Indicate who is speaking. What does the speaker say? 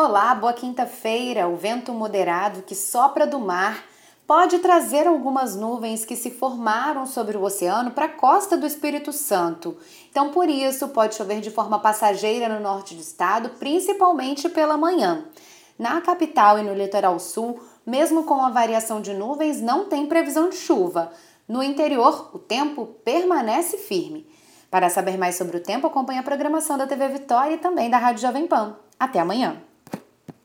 Speaker 1: Olá, boa quinta-feira. O vento moderado que sopra do mar pode trazer algumas nuvens que se formaram sobre o oceano para a costa do Espírito Santo. Então, por isso, pode chover de forma passageira no norte do estado, principalmente pela manhã. Na capital e no litoral sul, mesmo com a variação de nuvens, não tem previsão de chuva. No interior, o tempo permanece firme. Para saber mais sobre o tempo, acompanhe a programação da TV Vitória e também da Rádio Jovem Pan. Até amanhã!